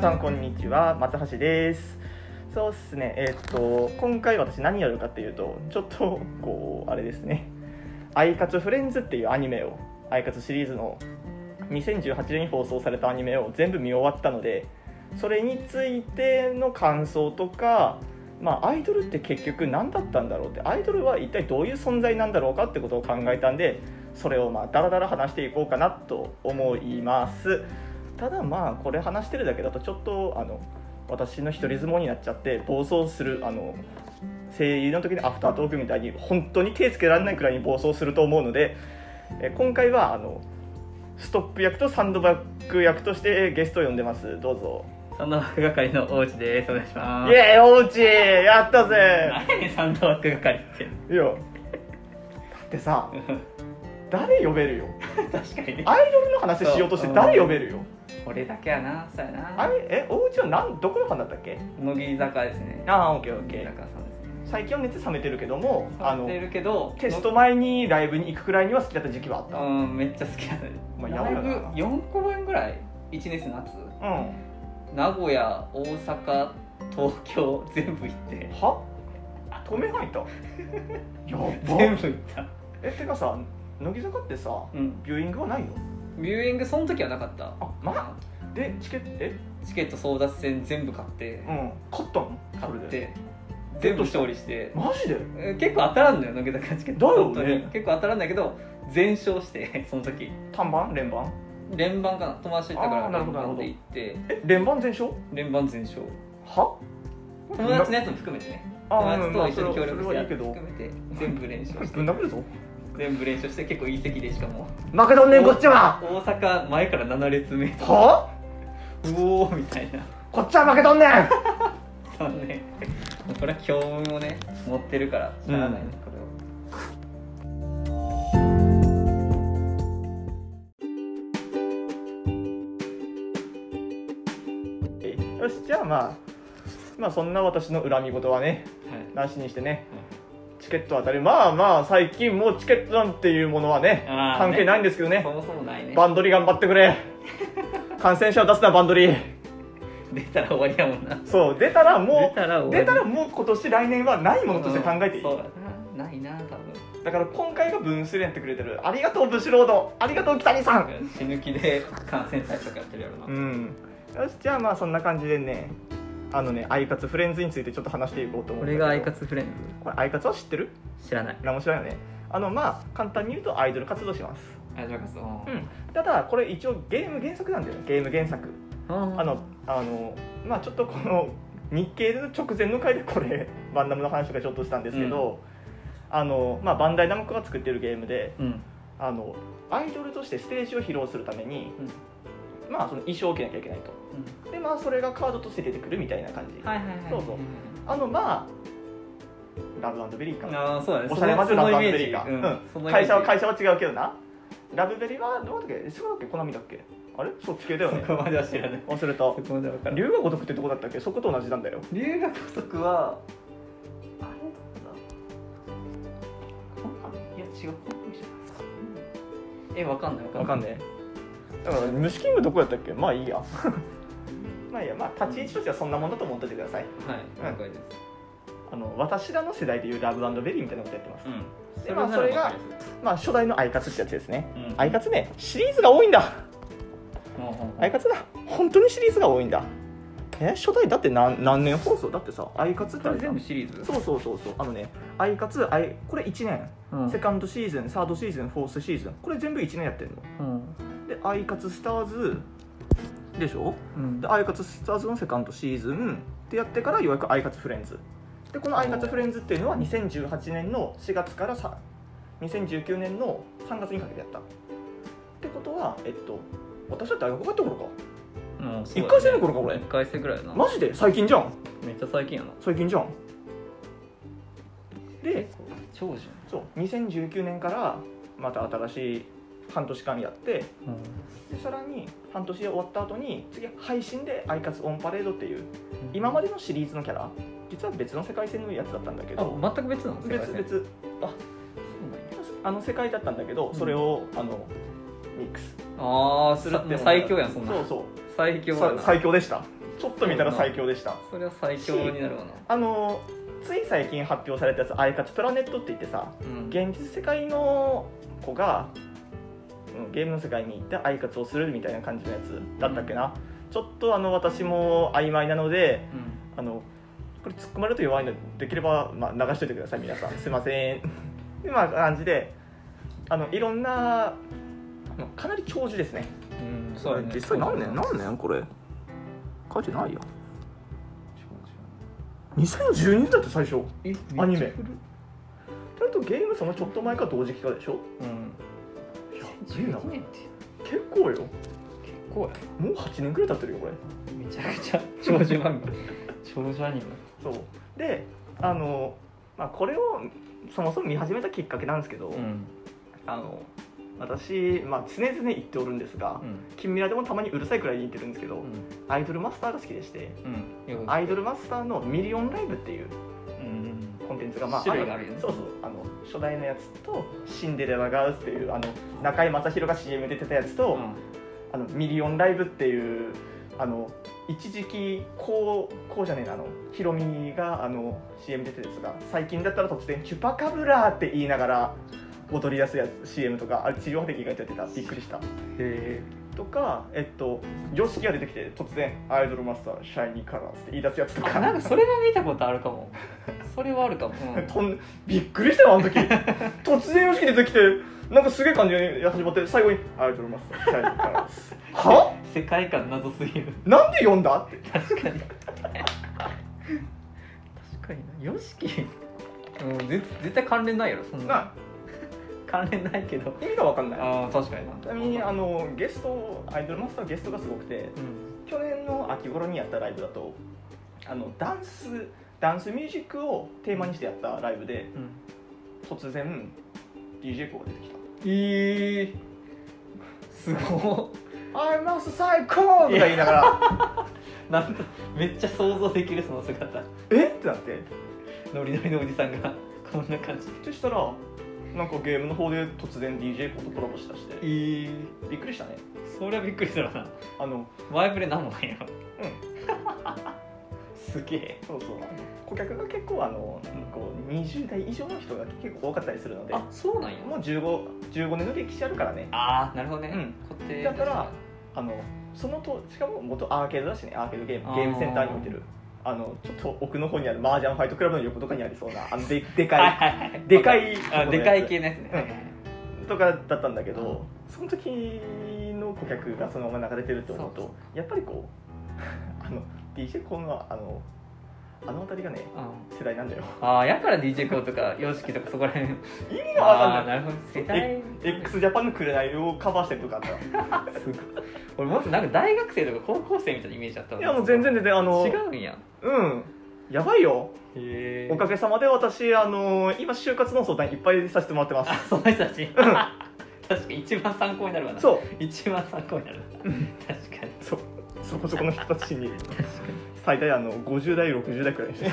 さんこんにちは松橋です。そうっすねえーっと今回私何やるかっていうとちょっとこうあれですね「アイカツフレンズ」っていうアニメをアイカツシリーズの2018年に放送されたアニメを全部見終わったのでそれについての感想とかまあ、アイドルって結局何だったんだろうってアイドルは一体どういう存在なんだろうかってことを考えたんでそれをまあダラダラ話していこうかなと思います。ただまあこれ話してるだけだとちょっとあの私の一人相撲になっちゃって暴走するあの声優の時にアフタートークみたいに本当に手つけられないくらいに暴走すると思うのでえ今回はあのストップ役とサンドバッグ役としてゲストを呼んでます。どうぞ。サンドバッグ係の大内です。お願いします。イエーイおうちやったぜ！何やねんサンドバッグ係っていやだってさ誰呼べるよ？確かにね。アイドルの話しようとして誰呼べるよ？俺だけやなそうやな。あれ？えおうちはなんどこのファンだったっけ？乃木坂ですね。ああオッケーオッケー。乃木坂さんですね。最近は熱冷めてるけどもあのあってるけどテスト前にライブに行くくらいには好きだった時期はあった。うんめっちゃ好きやね。まあライブやばいよな。4公演ぐらい1年生夏。うん。名古屋大阪東京全部行って。は？透明入った？やば。全部行った。えてかさ乃木坂ってさうん。ビューイングはないの？ビューイングその時はなかった。あまでチケットえ？チケット争奪戦全部買って。うん。買ったの？買って。全部勝利して。マジで？え結構当たらんのよ乃木坂チケット。だよね。結構当たらんだけど全勝して その時。単番連番？連番かな。友達と行ったから連番で行って。え連番全勝？連番全勝。は？友達のやつも含めてね。あ友達と一緒に協力して含めて全部連勝して。ぶん殴るぞ全部連勝して結構いい席でしかも。負けとんねんこっちは？大阪前から7列目。とは？うおーみたいな。こっちは負けとんねんそうね。これは強運をね持ってるからしゃあないね、うん。これをよしじゃあまあまあそんな私の恨み事はねはい。なしにしてねチケット当たり。まあまあ最近もうチケットなんていうものはねあー関係ないんですけどね。そもそもないね。バンドリ頑張ってくれ。感染者を出すなバンドリ出たら終わりやもんな。そう出たらも出たらう終わり。出たらもう今年来年はないものとして考えていい。そうだな。ないな多だから今回が分数やってくれてる。ありがとうブシロード。ありがとう北谷さん。分死ぬ気で感染対策やってるやろうなん。よしじゃあまあそんな感じでねあのねアイカツフレンズについてちょっと話していこうと思うんだけど。俺がアイカツフレンこれアイカツは知ってる？ズ知らない。何も知らないよね。あのまあ簡単に言うとアイドル活動します。あじゃあかそううん。ただこれ一応ゲーム原作なんだよね。ゲーム原作。ああのあのまあちょっとこの日経の直前の回でこれ バンダムの話とかちょっとしたんですけど、あのまあ、バンダイナムコが作ってるゲームでうん。あのアイドルとしてステージを披露するために、まあその衣装を着なきゃいけないと。でまあそれがカードとして出てくるみたいな感じ、はいはいはい。そうそう。あのまあラブベリーかああそうだね。おしゃれ魔女ラブベリーか、うん。会社は会社は違うけどな。ラブベリーはどうだっけ？そうだっけ？コナミだっけあれ？そっち系だよね。そこまでは知らない。忘れた。龍が如くってどこだったっけ？そこと同じなんだよ。龍が如くはあれどこだあいや違う。えわかんないわかんない。わかんねえだからムシキングどこやったっけ？まあいいや。まあいいや。まあ立ち位置としてはそんなもんだと思っててください。はい了解です。あの私らの世代でいうラブベリーみたいなことやってます、うん。でまあそれがまあ初代のアイカツってやつですね。うん。アイカツねシリーズが多いんだ。もうほんアイカツだ本当にシリーズが多いんだ。え初代だって何何年放送？だってさアイカツって全部シリーズ？そうそうそうそう。あのねアイカツアイこれ1年。うん。セカンドシーズンサードシーズンフォースシーズン。これ全部1年やってるの。うんでアイカツスターズでしょ？うん。でアイカツスターズのセカンドシーズンってやってからようやくアイカツフレンズ。でこのアイカツフレンズっていうのは2018年の4月からさ2019年の3月にかけてやった。ってことはえっと私は大学入った頃か。もう一回生の頃か俺一回生ぐらいやな。マジで？最近じゃん。めっちゃ最近やな。最近じゃん。で超じそう2019年からまた新しい半年間やってゃん。でさらに半年終わった後に次配信で「アイカツオンパレード」っていう今までのシリーズのキャラ実は別の世界線のやつだったんだけどあ全く別なの別別そうなんや。あの世界だったんだけどそれを、あのミックス。ああするって最強やんそんな。そうそう。最強最強でした。ちょっと見たら最強でした。それは最強になるわな。あのつい最近発表されたやつ「アイカツプラネット」って言ってさうん。現実世界の子がうん。ゲームの世界に行ってアイカツをするみたいな感じのやつだったっけな、ちょっとあの私も曖昧なのであのこれ突っ込まれると弱いのでできれば、まあ、流しといてください皆さん。すいません。でまあ感じであのいろんなかなり長寿ですね。うん、うん、そうだね。実際何年何年これ？書いてないよ。2012年だって最初。えアニメ。それとゲームそのちょっと前か同時期かでしょ？うんいやいいな12年って結構よ。結構や。もう8年くらい経ってるよこれ。めちゃくちゃ長寿漫画。長寿アニメ。そう。であの、まあ、これをそもそも見始めたきっかけなんですけど、うん。あの私、まあ、常々言っておるんですが、うん。金ミラでもたまにうるさいくらいに言ってるんですけど、うん。アイドルマスターが好きでしてうん。アイドルマスターのミリオンライブっていううんコンテンツが、まあ、種類があるよね。そうそう。あの初代のやつとシンデレラガールズっていうあの中居正広が CM 出てたやつと、あのミリオンライブっていうあの一時期こうこうじゃねえなあのヒロミがあの CM 出てるやつが最近だったら突然「キュパカブラー」って言いながら踊り出すやつ CM とかあれ治療的意外とやってた。びっくりした。へとかえっと YOSHIKI が出てきて突然「アイドルマスターシャイニーカラーズ」って言い出すやつとか。あなんかそれは見たことあるかも。それはあるかも、うん。とんびっくりしたよあの時。突然 YOSHIKI 出てきてなんかすげえ感じで始まって最後に「アイドルマスターシャイニーカラーズ」は？世界観謎すぎる。なんで読んだ？って。確かに。確かにな。YOSHIKI うんぜ絶対関連ないやろそんなな関連ないけど。意味が分かんない。ああ確かにな。ちなみにあのゲストアイドルマスターゲストがすごくてうん。去年の秋頃にやったライブだとあのダンスダンスミュージックをテーマにしてやったライブでうん。突然 DJ コが出てきた。ええすご「I must 最高!」とか言いながら。い なんとめっちゃ想像できるその姿「え？っ?」てなって。ノリノリのおじさんがこんな感じそしたらなんかゲームの方で突然 DJ コとコラボしだして。ええびっくりしたね。そりゃびっくりするな。あの。前触れなんもないよ。うん。すげえ。そうそう。顧客が結構あのこう20代以上の人が結構多かったりするので。あそうなんや。もう 15, 15年の歴史あるからね。ああなるほどね、うん。だからあのそのとしかも元アーケードだしね。アーケードゲームゲームセンターに置いてるあのちょっと奥の方にある麻雀ファイトクラブの横とかにありそうなあのででかいでかいあでかい系のやつね、うん。とかだったんだけどその時の顧客がそのまま流れてると思うそうとやっぱりこう あの DJ コンのあのあの辺りがねうん。世代なんだよ。ああやから DJ コーとか YOSHIKI とかそこら辺。意味がわかんない。なるほど。世代。X ジャパンの紅をカバーしてるとか。あったらすごい。俺もっとなんか大学生とか高校生みたいなイメージだったわいやもう全然全然あの違うんや。うん。やばいよ。へおかげさまで私あの今就活の相談いっぱいさせてもらってます。あその人たち。確かに一番参考になるわな。そう。一番参考になる。確かに。そう。そこそこの人たちに。確か最大あの50代60代くらいにして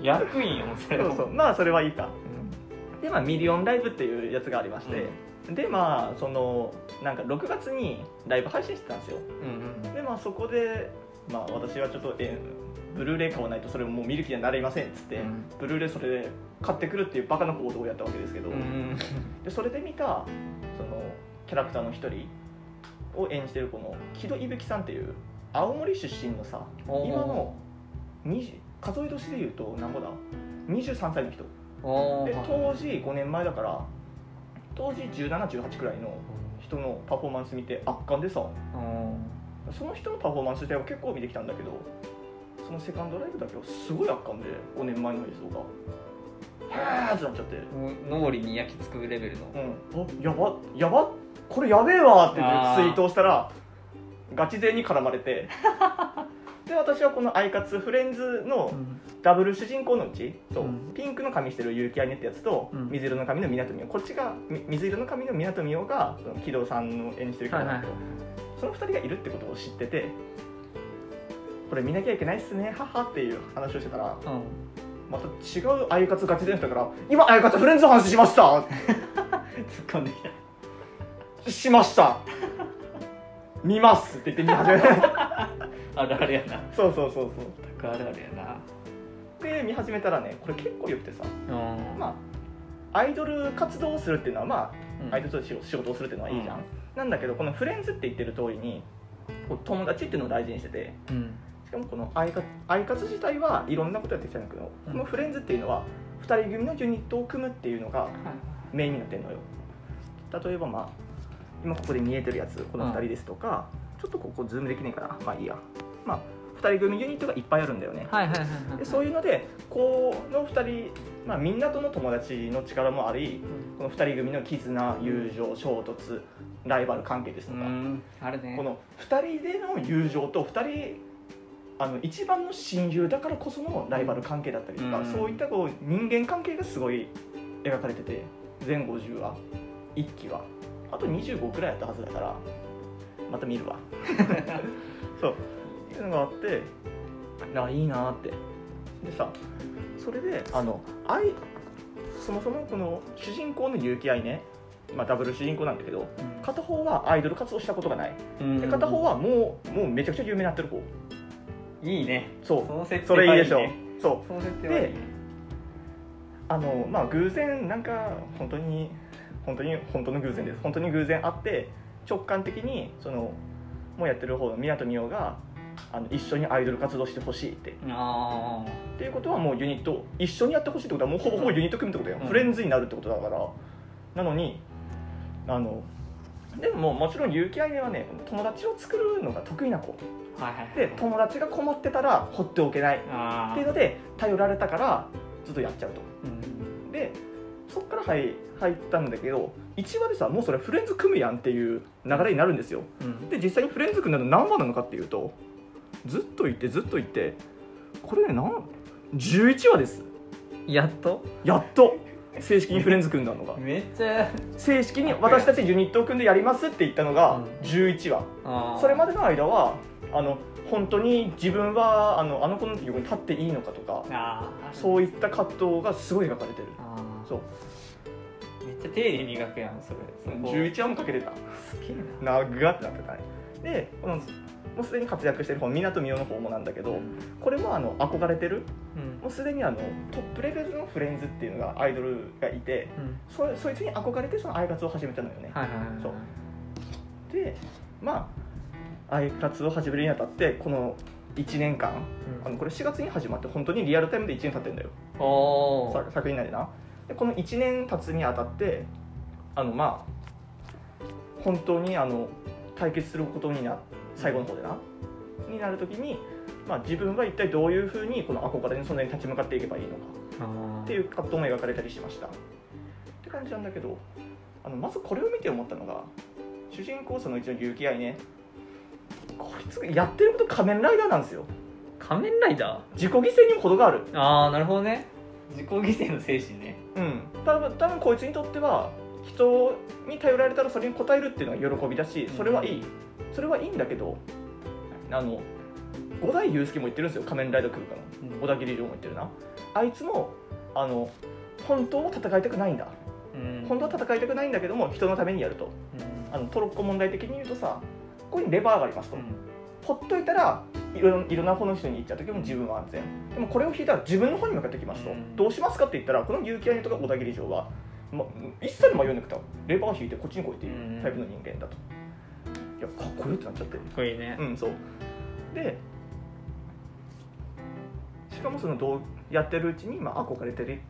役員よそれ。そうそう。まあそれはいいか。でまあミリオンライブっていうやつがありまして、でまあそのなんか6月にライブ配信してたんですよ。うんうんでまあそこでまあ私はちょっとえブルーレイ買わないとそれももう見る気にはなりませんっつって、うん。ブルーレイそれで買ってくるっていうバカな行動をやったわけですけど、うん。でそれで見たそのキャラクターの一人を演じてるこの木戸伊吹さんっていう青森出身のさ今の20数え年でいうと何ぼだ？23歳の人。で当時5年前だから当時1718くらいの人のパフォーマンス見て圧巻でさ。おその人のパフォーマンス自体は結構見てきたんだけどそのセカンドライブだけはすごい圧巻で5年前の映像が。へーってなっちゃって。脳裏に焼き付くレベルの。うん、あやばやばこれやべえわってツイートをしたらガチ勢に絡まれて。で私はこの「アイカツフレンズ」のダブル主人公のうちそう、うん。ピンクの髪してる友希あいねってやつと、うん。水色の髪の湊みおこっちがみ水色の髪の湊みおがその木戸さんの演じてるキャラなんだけど、その2人がいるってことを知っててこれ見なきゃいけないっすねははっていう話をしてたらうん。また違うアイカツガチ勢の人から「今アイカツフレンズの話しました! 」突っ込んできた。しました見ますって言って見始めた。あ あるあるやな。そうそうそうそう。オタクあるあるやな。で見始めたらねこれ結構よくてさ。うん。まあアイドル活動をするっていうのはまうん。あアイドルと仕事をするっていうのはいいじゃん、なんだけどこのフレンズって言ってる通りに友達っていうのを大事にしててうん。しかもこのアイカアイカツ自体はいろんなことやってきたんだけど、うん。このフレンズっていうのは2人組のユニットを組むっていうのがメインになってるのよ。例えばまあ今ここで見えてるやつこの2人ですとか、ちょっとここズームできねえかなまあいいや。まあ2人組ユニットがいっぱいあるんだよね。はいはいはいはいでそういうのでこの2人、まあ、みんなとの友達の力もありこの2人組の絆友情衝突ライバル関係ですとか、ね。この2人での友情と2人あの一番の親友だからこそのライバル関係だったりとか、うん。そういったこう人間関係がすごい描かれてて全50話1期はあと25くらいやったはずだからまた見るわ。そう。いうのがあってあいいなって。でさそれであの愛そもそもこの主人公の結城愛ね、まあ、ダブル主人公なんだけど片方はアイドル活動したことがない。うん。で片方はもうもうめちゃくちゃ有名になってる子。いいね。そう。それいいでしょ。そう。その設定はいいね。あのまあ偶然なんか本当に本当に本当の偶然です。本当に偶然あって直感的にそのもうやってる方の湊美桜があの一緒にアイドル活動してほしいって。あっていうことはもうユニット一緒にやってほしいってことはもうほぼほぼユニット組むってことよ、うん。フレンズになるってことだから。なのにあのでももちろん結城愛音はね友達を作るのが得意な子。あはいはいはい。で友達が困ってたら放っておけない。あっていうので頼られたからずっとやっちゃうと。うん。でそっから入入ったんだけど1話でさもうそれフレンズ組むやんっていう流れになるんですよ。うん。で実際にフレンズ組んだの何話なのかっていうとずっと言ってずっと言ってこれねなん11話です。やっと？やっと。正式にフレンズ組んだのが。めっちゃ。正式に私たちユニットを組んでやりますって言ったのがうん。11話。あー。それまでの間はあの本当に自分はあのあの子の横に立っていいのかとかそういった葛藤がすごい描かれてるそう。めっちゃ丁寧に描くやんそれ。そこ11話もかけてた。すげえな。長ってなってたねでこのもうすでに活躍してる方湊美桜の方もなんだけど、うん。これもあの憧れてる？うん。もうすでにあのトップレベルのフレンズっていうのがアイドルがいてうん。そそいつに憧れてそのアイカツを始めたのよね、そう。でまあアイカツを始めるにあたってこの1年間あのこれ4月に始まって本当にリアルタイムで1年経ってんだよ。作品内でなでこの1年経つにあたってあのまあ本当にあの対決することにな最後の方でなになるときに、まあ、自分は一体どういうふうにこの憧れの存在に立ち向かっていけばいいのかっていう葛藤も描かれたりしました。って感じなんだけどあのまずこれを見て思ったのが主人公そのうちの結城愛ね。こいつがやってること仮面ライダーなんですよ。仮面ライダ自己犠牲にも程がある。ーああなるほどね自己犠牲の精神ね。うん。多分多分こいつにとっては人に頼られたらそれに応えるっていうのが喜びだしそれはいい、それはいいんだけどあの五代祐介も言ってるんですよ仮面ライダー来るから。うん。小田切城も言ってるな。あいつもあの本当は戦いたくないんだ。うん。本当は戦いたくないんだけども人のためにやると。うん。あのトロッコ問題的に言うとさここにレバーがありますと、うん。ほっといたらいろいろんな方の人に行っちゃう時も自分は安全。でもこれを引いたら自分の方に向かってきますと、うん。どうしますかって言ったらこの結城愛とか小田切城は、ま、一切迷わなくてレバーを引いてこっちに来いっていうタイプの人間だと、いやかっこいいってなっちゃって。かっこいいねうんそうでしかもそのどうやってるうちに、まあ、憧れてる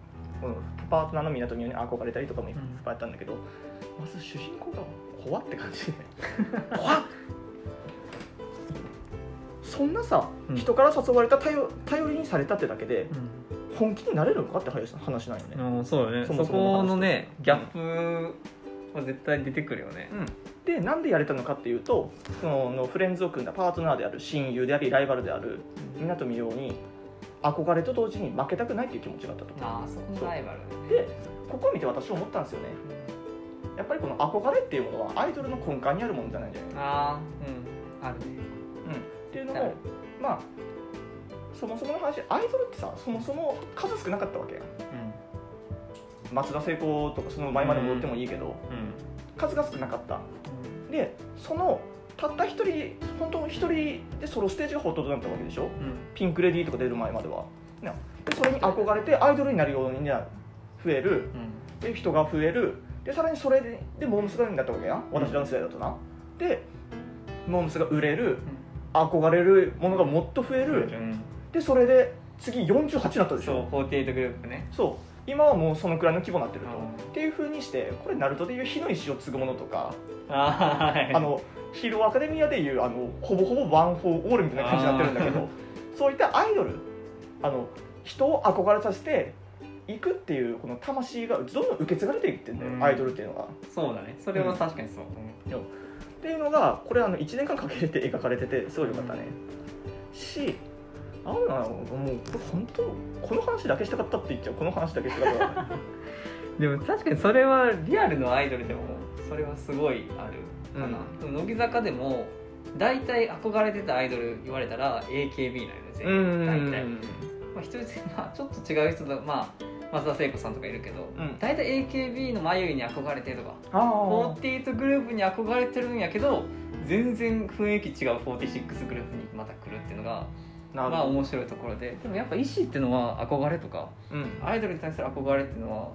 このパートナーの港に憧れたりとかもいっぱいあったんだけど、まず主人公が怖って感じ。で怖っそんなさ、うん人から誘われた頼頼りにされたってだけでうん本気になれるのかって話話なんよね、うんそうよね。そこのねギャップは絶対出てくるよね。うん、でなんでやれたのかっていうとそののフレンズを組んだパートナーである親友でありライバルである湊美桜に憧れと同時に負けたくないっていう気持ちがあったと。ああそこのライバルでここを見て私思ったんですよね。やっぱりこの憧れっていうものはアイドルの根幹にあるものじゃないんじゃないかああうん。あるね。うん、っていうのはい。もまあそもそもの話アイドルってさそもそも数少なかったわけやん。松田聖子とかその前まで戻ってもいいけど、うん。うん数が少なかった。でそのたった一人本当一人でソロステージがほとんどだったわけでしょ？うん。ピンク・レディーとか出る前までは。なでそれに憧れてアイドルになるようにな増える。うん。で人が増える。でさらにそれででモームスがになったわけやん。私らの世代だとな。でモー娘が売れる憧れるものがもっと増える。うん。でそれで次48になったでしそうょ48グループね。そう。今はもうそのくらいの規模になってると、うん。っていうふうにしてこれナルトでいう火の意志を継ぐものとか、あーはい。あのヒーローアカデミアでいうあのほぼほぼワン・フォー・オールみたいな感じになってるんだけどそういったアイドルあの人を憧れさせていくっていうこの魂がどんどん受け継がれていってんだよ、うん。アイドルっていうのが。そうだね。それは確かにそう、っていうのがこれあの1年間かけて描かれててすごいよかったね、しあのもう本当この話だけしたかったって言っちゃう。この話だけしたかった。でも確かにそれはリアルのアイドルでもそれはすごいあるかな、でも乃木坂でも大体憧れてたアイドル言われたら AKB なのよう全員大体、んまあ、一人まあちょっと違う人だまあ松田聖子さんとかいるけど、ん。大体 AKB の眉毛に憧れてるとかああ48グループに憧れてるんやけど全然雰囲気違う46グループにまた来るっていうのがまあ面白いところででもやっぱ意思っていうのは憧れとかうん。アイドルに対する憧れっていうのは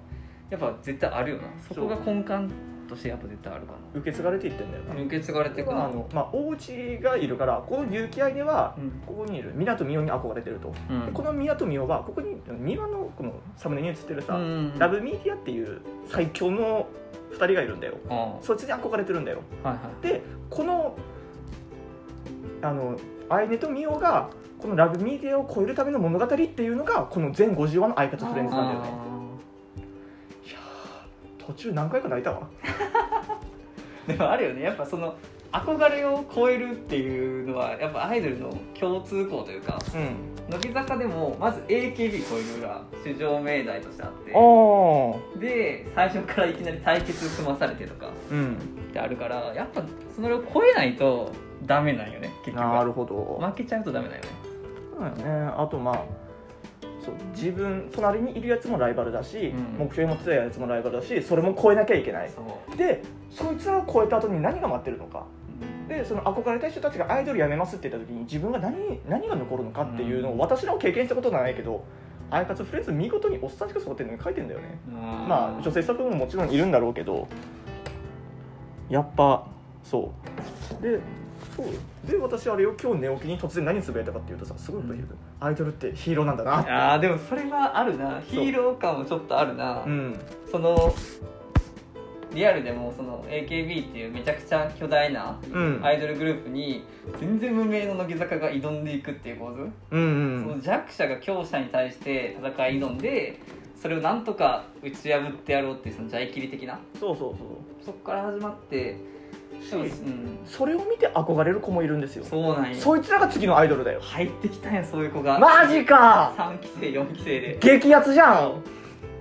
やっぱ絶対あるよな。そこが根幹としてやっぱ絶対あるか受け継がれていってんだよな。な受け継がれていくな。あの、まあ、お家がいるからこの結城愛ではうん。ここにいる。港美桜に憧れてると、うん。でこの港美桜はここに美輪のこのサムネに写ってるさ、うんラブミーティアっていう最強の2人がいるんだよ。あそいつに憧れてるんだよ。あはいはい。でこのあのあいねとみおがこのラブミーディアを超えるための物語っていうのがこの全50話の「アイカツフレンズ」なんだよね途中何回か泣いたわ。でもあるよね。やっぱその憧れを超えるっていうのはやっぱアイドルの共通項というかうん。乃木坂でもまず AKB 超えるが主要命題としてあってで最初からいきなり対決組まされてとかうん。ってあるからやっぱそれを超えないとダメなんよね結局なるほど。負けちゃうとダメだよね。そうだよね。あとまあそう自分隣にいるやつもライバルだし、うん。目標に持ってたやつもライバルだしそれも超えなきゃいけない。でそいつらを超えた後に何が待ってるのか。でその憧れた人たちがアイドル辞めますって言った時に自分が何何が残るのかっていうのを、うん。私らは経験したことはないけどアイカツフレンズ見事におっさんしか育ってるのに書いてんだよね。まあ女性スタッフももちろんいるんだろうけどやっぱそう。でそう。で私あれを今日寝起きに突然何つぶやいたかっていうとさすごいこと言う、アイドルってヒーローなんだなあーでもそれはあるな。ヒーロー感もちょっとあるな、うん。そのリアルでもその AKB っていうめちゃくちゃ巨大なうん。アイドルグループに全然無名の乃木坂が挑んでいくっていう構図、うんうん。その弱者が強者に対して戦い挑んでそれをなんとか打ち破ってやろうっていうそのジャイキリ的な。そうそうそう。そこから始まってでもうん。それを見て憧れる子もいるんですよ。そうなんや。そいつらが次のアイドルだよ。入ってきたんやそういう子が。マジか。3期生4期生で。激アツじゃん。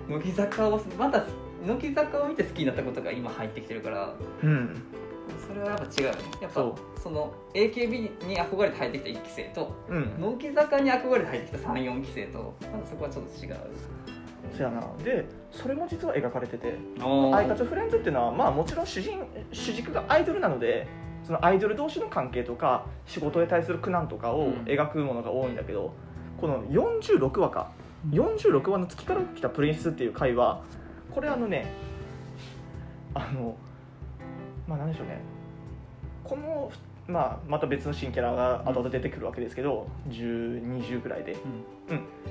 乃木坂をまた乃木坂を見て好きになったことが今入ってきてるから。うん。それはやっぱ違うよね。やっぱそその AKB に憧れて入ってきた1期生とうん。乃木坂に憧れて入ってきた34期生とまだそこはちょっと違うそやな。でそれも実は描かれてておアイカツフレンズっていうのはまあもちろん主人主軸がアイドルなのでそのアイドル同士の関係とか仕事に対する苦難とかをうん。描くものが多いんだけど、この46話か。46話の月から来たプリンスっていう回はこれあのねあのまあなんでしょうね。この、まあ、また別の新キャラが後々出てくるわけですけど1020ぐらいで。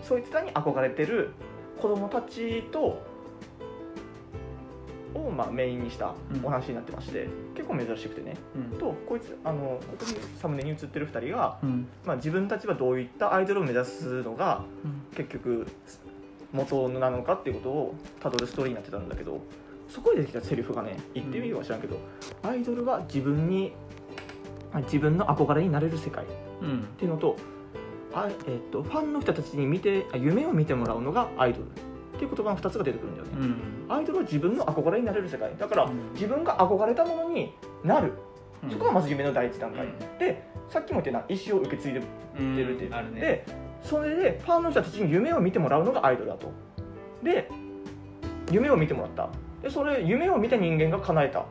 そいつらに憧れてる子供たちとをまあメインにしたお話になってまして、結構珍しくてね。うん。とこいつあのここにサムネに映ってる2人が、うん。まあ、自分たちはどういったアイドルを目指すのが結局元なのかっていうことをたどるストーリーになってたんだけどそこで出てきたセリフがね言ってみれば知らんけど、アイドルは自分に自分の憧れになれる世界うん。っていうのとあ、えっとファンの人たちに見てあ夢を見てもらうのがアイドル。っていう言葉の2つが出てくるんだよね、うん。アイドルは自分の憧れになれる世界。だから、うん。自分が憧れたものになる。そこがまず夢の第一段階、うん。でさっきも言ったような意思を受け継いでるっていう、ねでそれでファンの人たちに夢を見てもらうのがアイドルだと。で夢を見てもらった。でそれ夢を見た人間が叶えた。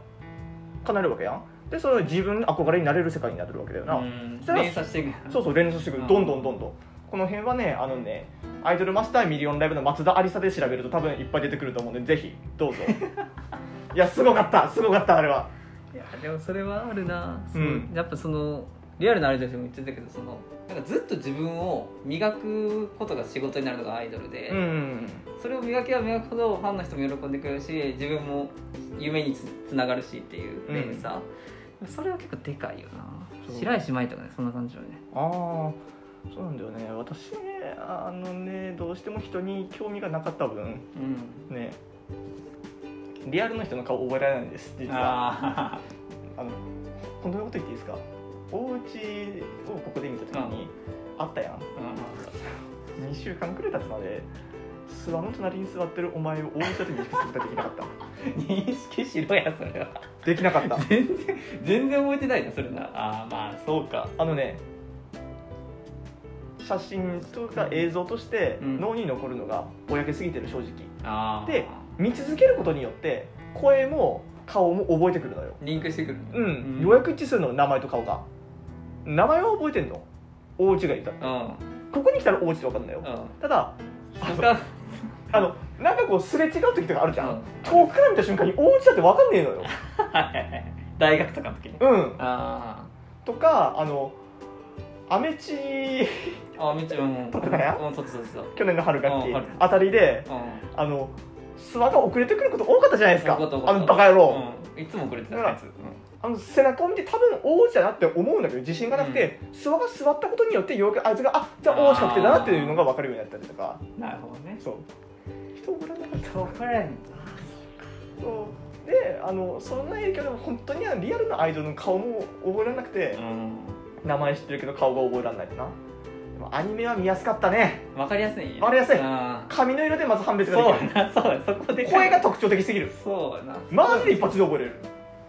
叶えるわけやんでその自分の憧れになれる世界になってるわけだよな、うん。そ連鎖していく。そうそう連鎖してくる。うん。どんどんどんどん。この辺はねあのねアイドルマスターミリオンライブの松田ありさで調べると多分いっぱい出てくると思うんでぜひどうぞ。いやすごかったすごかったあれは。いやでもそれはあるな、そううん。やっぱそのリアルなアイドルでも言ってたけどそのなんかずっと自分を磨くことが仕事になるのがアイドルで、うんそれを磨けば磨くほどファンの人も喜んでくれるし自分も夢につつながるしっていううん。でさ、それは結構でかいよな。白石麻衣とかねそんな感じよね。ああそうなんだよね。私ねあのねどうしても人に興味がなかった分うん。ねリアルの人の顔覚えられないんです実は。ああの本当のこと言っていいですか？お家をここで見た時にあったやん。あ2週間くらい経つまで諏訪の隣に座ってるお前を大内だと認識することができなかった。認識しろやそれは。できなかった。全然全然覚えてないなそれな。あーまあそうか。あのね写真とか映像としてうん。脳に残るのがぼやけすぎてる正直。あー。で見続けることによって声も顔も覚えてくるのよ。リンクしてくるうん、ようやく一致するの名前と顔が。名前は覚えてんの？大内がいたうん。ここに来たら大内って分かんないよ。うん。ただ他あのなんかこうすれ違う時とかあるじゃん、うん。遠くから見た瞬間に大内だって分かんねえのよ。大学とかの時にうん。あとかあのアメチー。あめっちゃうん。撮ってたや？うん撮ってた撮ってた去年の春学期うん春。あたりでうん。あの諏訪が遅れてくること多かったじゃないですか。あのバカ野郎、うん。いつも遅れてたやつ。あの背中を見て多分大内だなって思うんだけど自信がなくて、諏訪が座ったことによってようやくあいつがあじゃあ大内確定だなっていうのが分かるようになったりとか。うんなるほどね。そう人を振らなかったそうこれそう。であのそんな影響でも本当にリアルなアイドルの顔も覚えられなくて、うん。名前知ってるけど顔が覚えられないな。でもアニメは見やすかったね。わかりやすいわかりやすい。あ髪の色でまず判別ーそうができる。そうやそこで。声が特徴的すぎる。そうやな。マジで一発で覚えれる。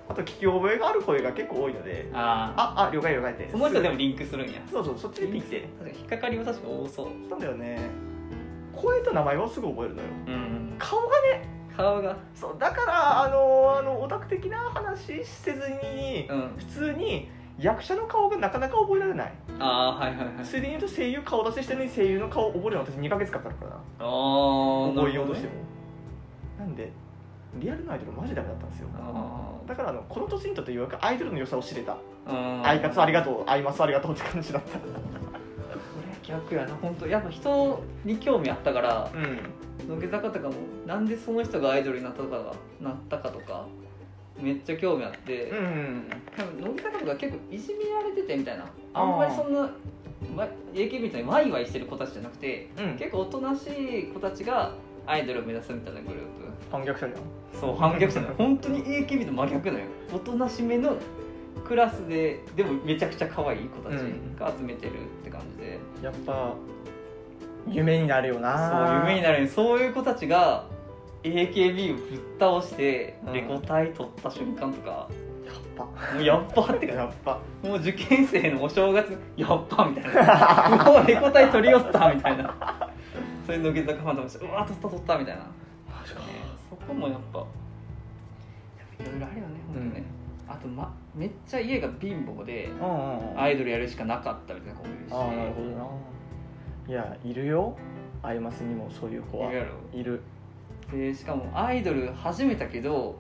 あと聞き覚えがある声が結構多いので。ああああ了解了解ってその人でもリンクするんや。そうそうそっちでピッて。確かに引っかかりは確か多そう。なんだよね声と名前をすぐ覚えるのよ。うん。顔がね。顔が。そうだからあのあのオタク的な話せずにうん。普通に役者の顔がなかなか覚えられない。ああはいはいはい。それで言うと声優顔出ししてるのに声優の顔覚えるの私2ヶ月かかるから。なああ覚えようとしても。なんでリアルなアイドルマジダメだったんですよ。あだからあのこの年にとってようやくアイドルの良さを知れた。あアイカツありがとうアイマスありがとうって感じだった。俺逆やな本当。やっぱ人に興味あったからうん。乃木坂とかもなんでその人がアイドルになったとかがなったかとかめっちゃ興味あって、うん多分乃木坂とか結構いじめられててみたいな。あんまりそんなわ AKB みたいにワイワイしてる子たちじゃなくてうん。結構おとなしい子たちがアイドルを目指すみたいなグループ。反逆者じそう反逆者なの。本当に AKB と真逆な。のよおとなしめのクラスででもめちゃくちゃ可愛い子たちが集めてるって感じで、ゃんやっぱ夢になるよな。そう夢になるそういう子たちが AKB をぶっ倒してうん。レコ大取った瞬間とか、やっぱ。もうやっぱってかやっぱ。もう受験生のお正月やっぱみたいな。もうレコ大取り寄ったみたいな。そういう乃木坂ファンとかしてうわ取った取ったみたいな、ね。そこもやっぱいろいろあるよね本当ね、あと、ま、めっちゃ家が貧乏でうんうんうん。アイドルやるしかなかったみたいな子もいるし。ああなるほどな。いやいるよ。アイマスにもそういう子は。いるでしかもアイドル始めたけど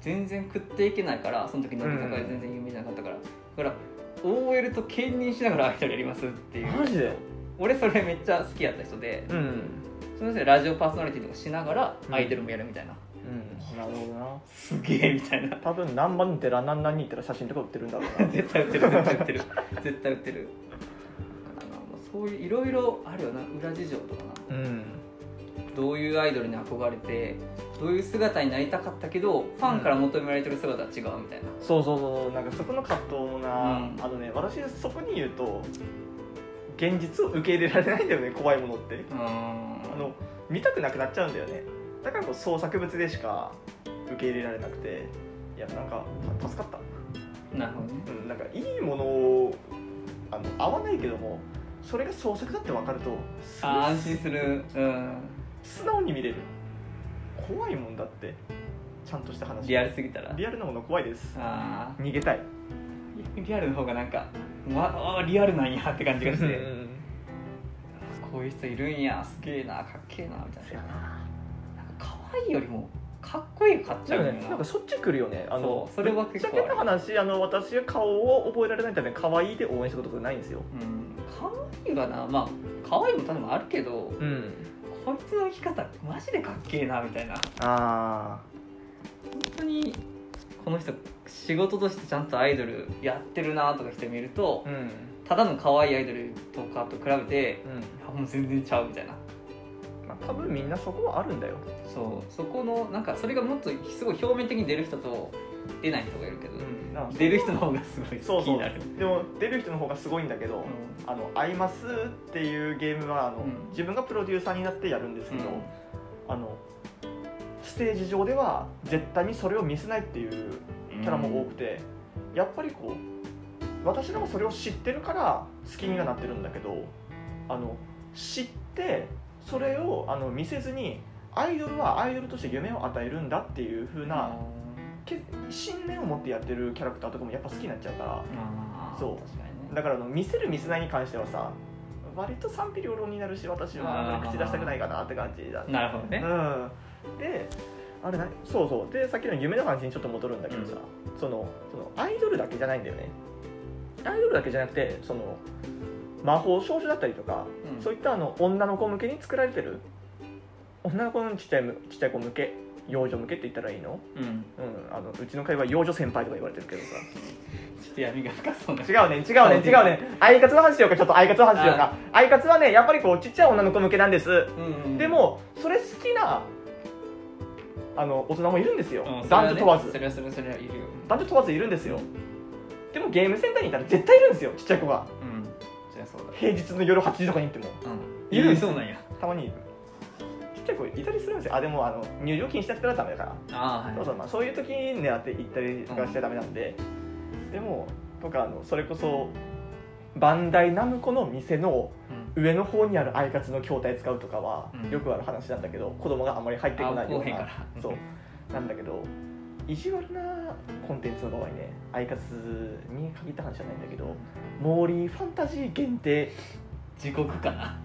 全然食っていけないからその時乃木坂で全然有名じゃなかったから、だから OL と兼任しながらアイドルやりますっていう。マジで？俺それめっちゃ好きやった人でうんそのラジオパーソナリティとかしながらうんアイドルもやるみたいな、うんなるほどな。すげえみたいな。多分何番に寺何々に行ったら写真とか売ってるんだろうな。絶対売ってる絶対売ってる。絶対売ってる。そういういろいろあるよな。裏事情とかな。うん。どういうアイドルに憧れてどういう姿になりたかったけどファンから求められてる姿は違うみたいな、そうそうそうなんかそこの葛藤もな、うん。あのね私そこに言うと現実を受け入れられないんだよね怖いものって。うん。あの見たくなくなっちゃうんだよねだからこう創作物でしか受け入れられなくていやなんかた助かった、なるほどね。うん、なんかいいものをあの合わないけどもそれが創作だって分かるとすごいあ安心する。うん。素直に見れる。怖いもんだってちゃんとした話。リアルすぎたら。リアルなもの怖いです。あ逃げたい。リアルの方がなんかわあリアルなんやって感じがして、うんこういう人いるんやすげえなかっけえなみたいないよ。りもかっこいい買っちゃだよねうん。だよななんかそっち来るよね。あのそれはぶっちゃけた話あの私が顔を覚えられないために可愛いで応援したことないんですよ。うん。可愛いはなまあ可愛いも多分あるけどうん。こいつの生き方マジでかっけえなみたいな。あ本当にこの人仕事としてちゃんとアイドルやってるなとかして見るとあうん。ただの可愛いアイドルとかと比べてうん。もう全然ちゃうみたいなまあ多分みんなそこはあるんだよ。そうそこのなんかそれがもっとすごい表面的に出る人と出ない人がいるけど、うんな出る人の方がすごいそうそう。好きになるでも出る人の方がすごいんだけど、うあのアイマスっていうゲームはあの、うん。自分がプロデューサーになってやるんですけど、ん。あのステージ上では絶対にそれを見せないっていうキャラも多くて、やっぱりこう私らもそれを知ってるから好きにはなってるんだけどあの知ってそれをあの見せずにアイドルはアイドルとして夢を与えるんだっていう風な、け信念を持ってやってるキャラクターとかもやっぱ好きになっちゃうから。そう。だからあの見せる見せないに関してはさ割と賛否両論になるし私は口出したくないかなって感じだなるほどね、うん、であれなそうそう。でさっきの夢の話にちょっと戻るんだけどさ、そのそのアイドルだけじゃないんだよね。アイドルだけじゃなくてその魔法少女だったりとか、うん。そういったあの女の子向けに作られてる女の子のちっちゃいむちっちゃい子向け幼女向けって言ったらいいの,、うん、うん、あのうちの会は幼女先輩とか言われてるけどさ。ちょっと闇が深そうな。違うね違うね違うねアイカツの話しようかちょっとアイカツの話しようか。アイカツはねやっぱりこうちっちゃい女の子向けなんです。うんうんでもそれ好きなあの大人もいるんですよ、うん男女問わず。それはねそれはそれはいるよ。男女問わずいるんですよ。でもゲームセンターにいたら絶対いるんですよちっちゃい子が平日の夜8時とかに行っても。うん。いるんです。そうなんや。たまにいる。ちっちゃい子いたりするんですよ。あでもあの入場禁止だったらダメだから、ああはい。そうそうまあ、そういう時に狙って行ったりとかしちゃダメなんで、でもとかあのそれこそバンダイナムコの店のうん。上の方にあるアイカツの筐体使うとかはうんよくある話なんだけど、子供があまり入ってこないようなそうなんだけど意地悪なコンテンツの場合ねアイカツに限った話じゃないんだけどモーリーファンタジー限定地獄かな。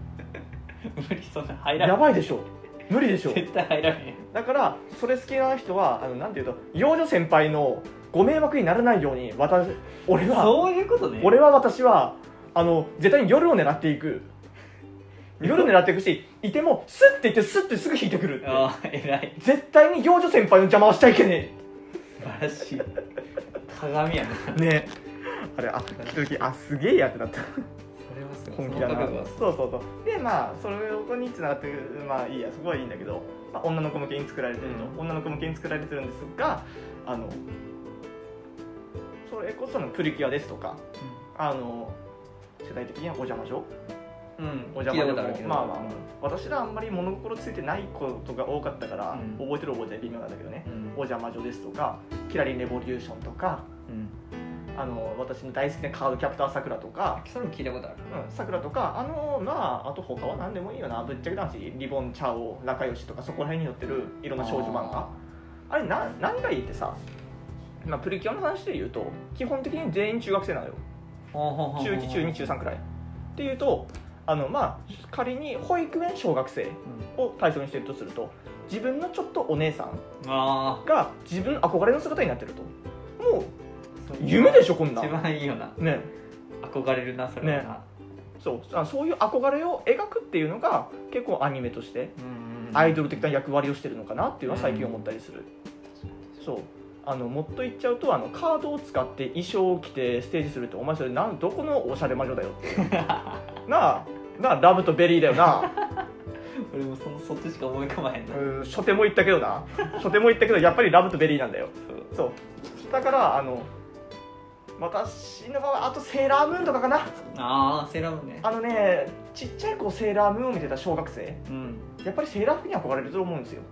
無理そんな入らやないばいでしょ。無理でしょ。絶対入らへんだからそれ好きな人はあのなんていうと幼女先輩のご迷惑にならないように私俺はそういうことね。俺は私はあの絶対に夜を狙っていく。夜を狙っていくしいてもスッていってスッてすぐ引いてくるってああ偉い。絶対に幼女先輩の邪魔をしちゃいけね素晴らしい。鏡やねえね。あれあ聞いた時あすげえやってなった。それはすごい。本気だな。そうそうそう。でまあそれにつながってまあいいやそこはいいんだけど、まあ、女の子向けに作られてると、うん。女の子向けに作られてるんですがあのそれこそのプリキュアですとかあの世代的にはお邪魔女お邪魔女聞いたことあるけど。もまあまあ私らあんまり物心ついてないことが多かったから、うん。覚えてる覚えてない微妙なんだけどね。うん。お邪魔女ですとかキラリンレボリューションとかうん。あの私の大好きなカードキャプターさくらとかそれも聞いたことある。うん、さくらとかあのまああと他は何でもいいよな。ぶっちゃけた話リボンチャオ仲良しとかそこら辺に載ってるいろんな少女漫画。あれな何がいいってさ、まあ、プリキュアの話で言うと基本的に全員中学生なのよ。中1中2中3くらい。っていうとあのまあ仮に保育園小学生うん。を対象にしてるとすると自分のちょっとお姉さんあが自分の憧れの姿になってると。もうあ夢でしょこんなん。一番いいよな。ね。憧れるなそれはな、そう。あそういう憧れを描くっていうのが結構アニメとしてアイドル的な役割をしてるのかなっていうのは最近思ったりする、そう。あのもっと言っちゃうとあのカードを使って衣装を着てステージするってお前それなんどこのおしゃれ魔女だよって。なあなあラブとベリーだよな。俺もそのそっちしか思い浮かばへんな。うん初手も言ったけどな。初手も言ったけどやっぱりラブとベリーなんだよ。そう。だからあの私の場合あとセーラームーンとかかな。ああセーラームーンね。あのねちっちゃい子セーラームーンを見てた小学生。うん。やっぱりセーラー服に憧れると思うんですよ。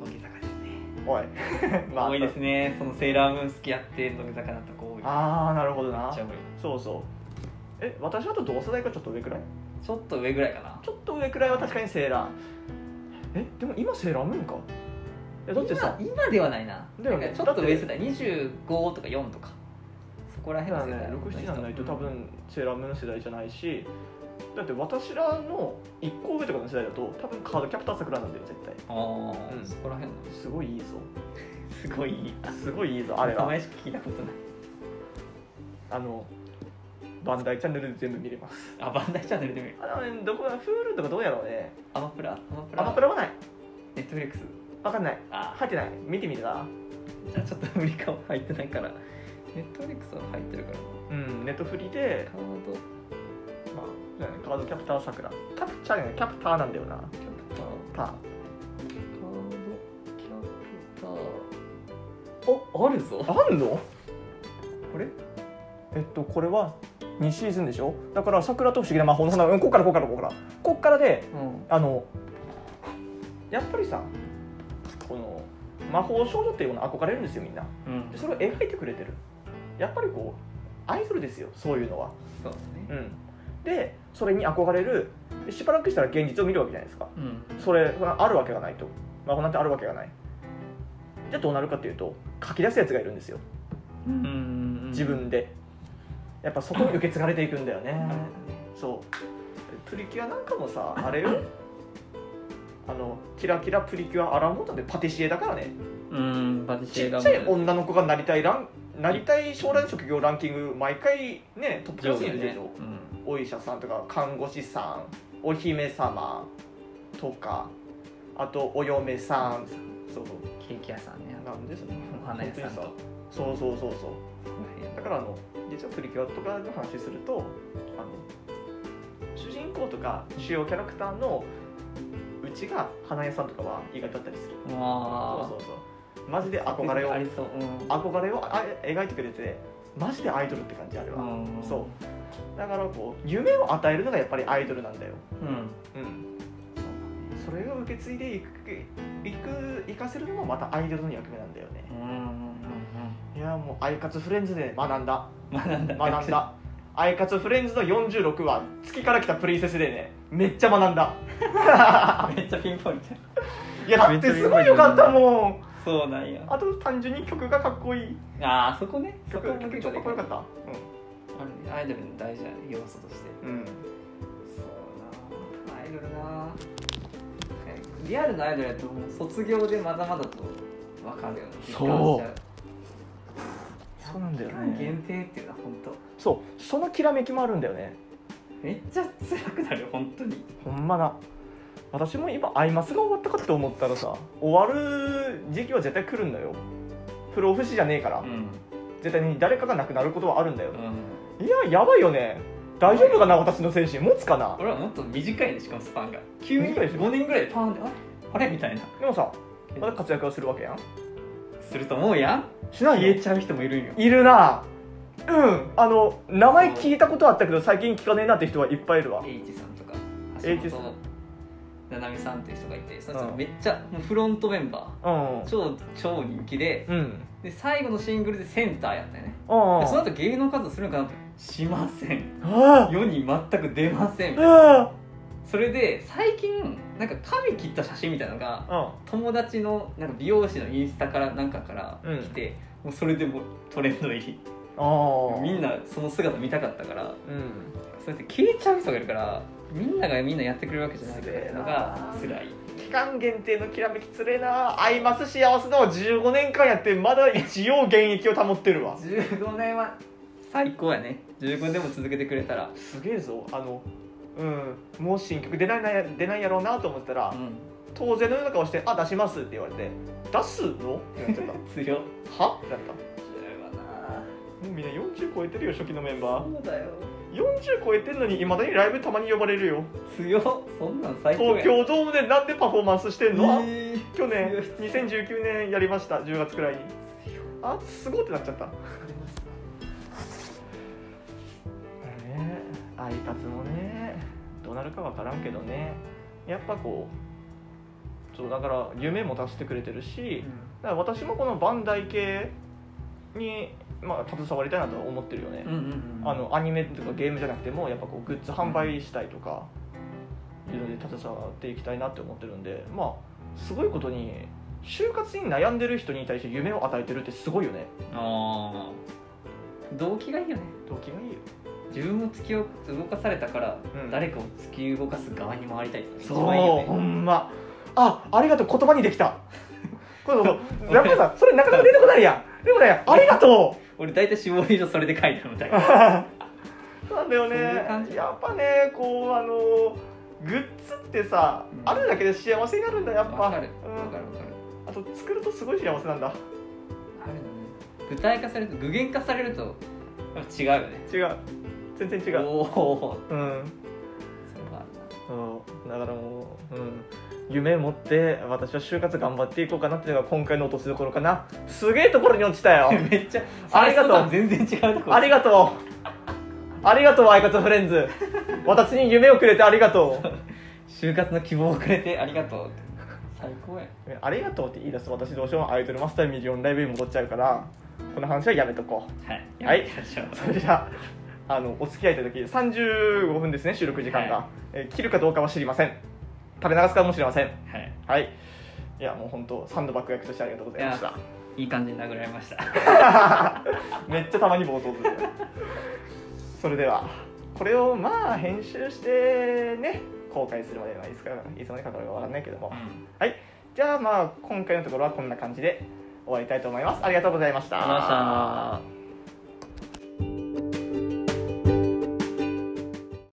乃木坂ですね。おい。多いですね。そのセーラームーン好きやって乃木坂だった子多い。ああなるほどな。そうそうえ私だと同世代かちょっと上くらい？ちょっと上ぐらいかな。ちょっと上くらいは確かにセーラー。えでも今セーラームーンかえだってさ今今ではないな。だよね。なんかちょっと上世代。25とか4とか。そこら辺の世代。の人67ないと多分セーラームーンの世代じゃないし。だって私らの1個上とかの世代だと多分カードキャプター桜なんだよ絶対。ああ、うん。そこら辺の。すごいいいぞ。すごいいい。すごいいいぞあれは。名前しか聞いたことない。あのバンダイチャンネルで全部見れます。あバンダイチャンネルで見る。あのねどこだ Hulu とかどうやろうね。アマプラ？アマプラ？アマプラはない。ネットフリックス？わかんない。あ。入ってない。見てみてな。じゃあちょっと無理かも。入ってないから。ネットフリックスは入ってるから。うんネットフリでカード。まあカードキャプター桜キャプチャーねキャプターなんだよな。キャプター。ター。カードキャプター。おあるぞ。あんの？これ？えっとこれは2シーズンでしょ？だから桜と不思議な魔法の花うんこっからこっからこっから。こっからでうん。あのやっぱりさこの魔法少女っていうもの憧れるんですよみんな。うん。でそれを描いてくれてる。やっぱりこうアイドルですよそういうのは。そうだね。うん。でそれに憧れる。でしばらくしたら現実を見るわけじゃないですか。うん。それがあるわけがないと。魔法なんてあるわけがない。じゃあどうなるかっていうと書き出すやつがいるんですよ。うん。自分でやっぱそこに受け継がれていくんだよね。そう。プリキュアなんかもさあれよ。あのキラキラプリキュアアラモータでパティシエだからね。うんパティシちエがっちゃい女の子がなりたいランなりたい将来の職業ランキング毎回ねトップクラスにいるでしょ、うん。お医者さんとか看護師さんお姫様とかあとお嫁さん。そう。ケーキ屋さんね。なんですねお花屋さんとそうそうそうそう。だからあの実はプリキュアとかの話するとあの主人公とか主要キャラクターのうちが花屋さんとかは意外とあったりする。そうわそうそう。マジで憧れをう。うん。憧れをあ描いてくれてマジでアイドルって感じあれは、うん。そう。だからこう夢を与えるのがやっぱりアイドルなんだよ。うん。うん。それを受け継いでいくいく生かせるのもまたアイドルの役目なんだよね。うんいやもうアイカツフレンズで学んだ。うん学んだ。学んだ。アイカツフレンズの46話月から来たプリンセスでね。めっちゃ学んだ。めっちゃピンポイント。いやだってすごいよかったもん。そうなんや。あと単純に曲がかっこいい。ああそこね。そ曲こも曲ちょっとかっこよかった。あるねアイドルの大事な要素として。うん、うん、そうなアイドルなリアルなアイドルやと卒業でまだまだと分かるよね。そうそうなんだよ期間限ね。定っていうのは本当そう。そのきらめきもあるんだよね。めっちゃ辛くなる本当に。ほんまな。私も今アイマスが終わったかって思ったらさ終わる時期は絶対来るんだよ。不老不死じゃねえから、うん。絶対に誰かが亡くなることはあるんだよ、うん。いややばいよね。大丈夫かな私の精神。持つかな？俺はもっと短いねしかもスパンが。急に短いでしょ5年ぐらいでパーンであれ？あれ？みたいな。でもさまだ活躍はするわけやんすると思うやん。しないよ消えちゃう人もいるんよ。いるな。うん。あの名前聞いたことあったけど最近聞かねえなって人はいっぱいいるわ。H さんとか H さん。ななみさんっていう人がいてそのうん。人めっちゃもうフロントメンバー。うん。超超人気でうん。で最後のシングルでセンターやったよね。あでその後芸能活動するのかなって。しません。あ世に全く出ません。みたいなあそれで最近なんか髪切った写真みたいなのがあ友達のなんか美容師のインスタからなんかからうん。来て、もうそれでもうトレンド入り。みんなその姿見たかったからうん。そうやって消えちゃう人がいるからみんながみんなやってくれるわけじゃないっていうのが辛い。期間限定のきらめきつれえな。アイマス幸せの15年間やってまだ一応現役を保ってるわ。15年は最高やね。15年でも続けてくれたら。すげえぞ。あのうん。もう新曲出ないな出ないやろうなと思ったら、うん。当然のような顔して「あ出します」って言われて「出すの?」ってなっちゃった。強っ。は？ってなった。もうみんな40超えてるよ初期のメンバー。そうだよ。40超えてんのにいまだにライブたまに呼ばれるよ。強っ。そんなん最高や東京ドームでなんでパフォーマンスしてんの、えー。去年強い2019年やりました10月くらいに。あすごってなっちゃった。ねアイカツもねどうなるかわからんけどね。やっぱこうそうだから夢も出してくれてるし、だから私もこのバンダイ系に、まあ、携わりたいなとは思ってるよね、あのアニメとかゲームじゃなくてもやっぱこうグッズ販売したいとかいうので携わっていきたいなって思ってるんでまあすごいことに就活に悩んでる人に対して夢を与えてるってすごいよね。あ動機がいいよね。動機がいいよ自分も突き動かされたから、うん。誰かを突き動かす側に回りたいって一そうほんま。あありがとう言葉にできた。こうやっぱさそれなかなか出てこないやん。でもねありがと俺大体志望以上それで書いてるみたいうな。そ うなんだよね。やっぱねこうあのグッズってさ、うん。あるだけで幸せになるんだやっぱ。わかる。うん。わかるわかる。あと作るとすごい幸せなんだ。あるね。具体化されると具現化されると違うよね。違う全然違う。おおうん。そうだからもう、うん、夢持って私は就活頑張っていこうかなっていうのが今回の落としどころかな。すげえところに落ちたよ。なめっちゃありがとう全然違うとこ。ありがとう。ありがとうアイカツフレンズ。私に夢をくれてありがと就活の希望をくれてありがとう。最高や。うありがとうって言い出すと私どうしても。アイドルマスターミリオンライブに戻っちゃうからこの話はやめとこう。はい。はい。それじゃああのお付き合いいただき35分ですね収録時間が、はえー切るかどうかは知りません。垂れ流すかもしれません。はい。はい。いやもう本当サンドバッグ役としてありがとうございました。いい感じに殴られました。めっちゃたまに冒頭する それではこれをまあ編集してね公開するまではいつかいつまでかかるかわかんないけども、はい。じゃあまあ今回のところはこんな感じで終わりたいと思います。ありがとうございました。ありがとうございました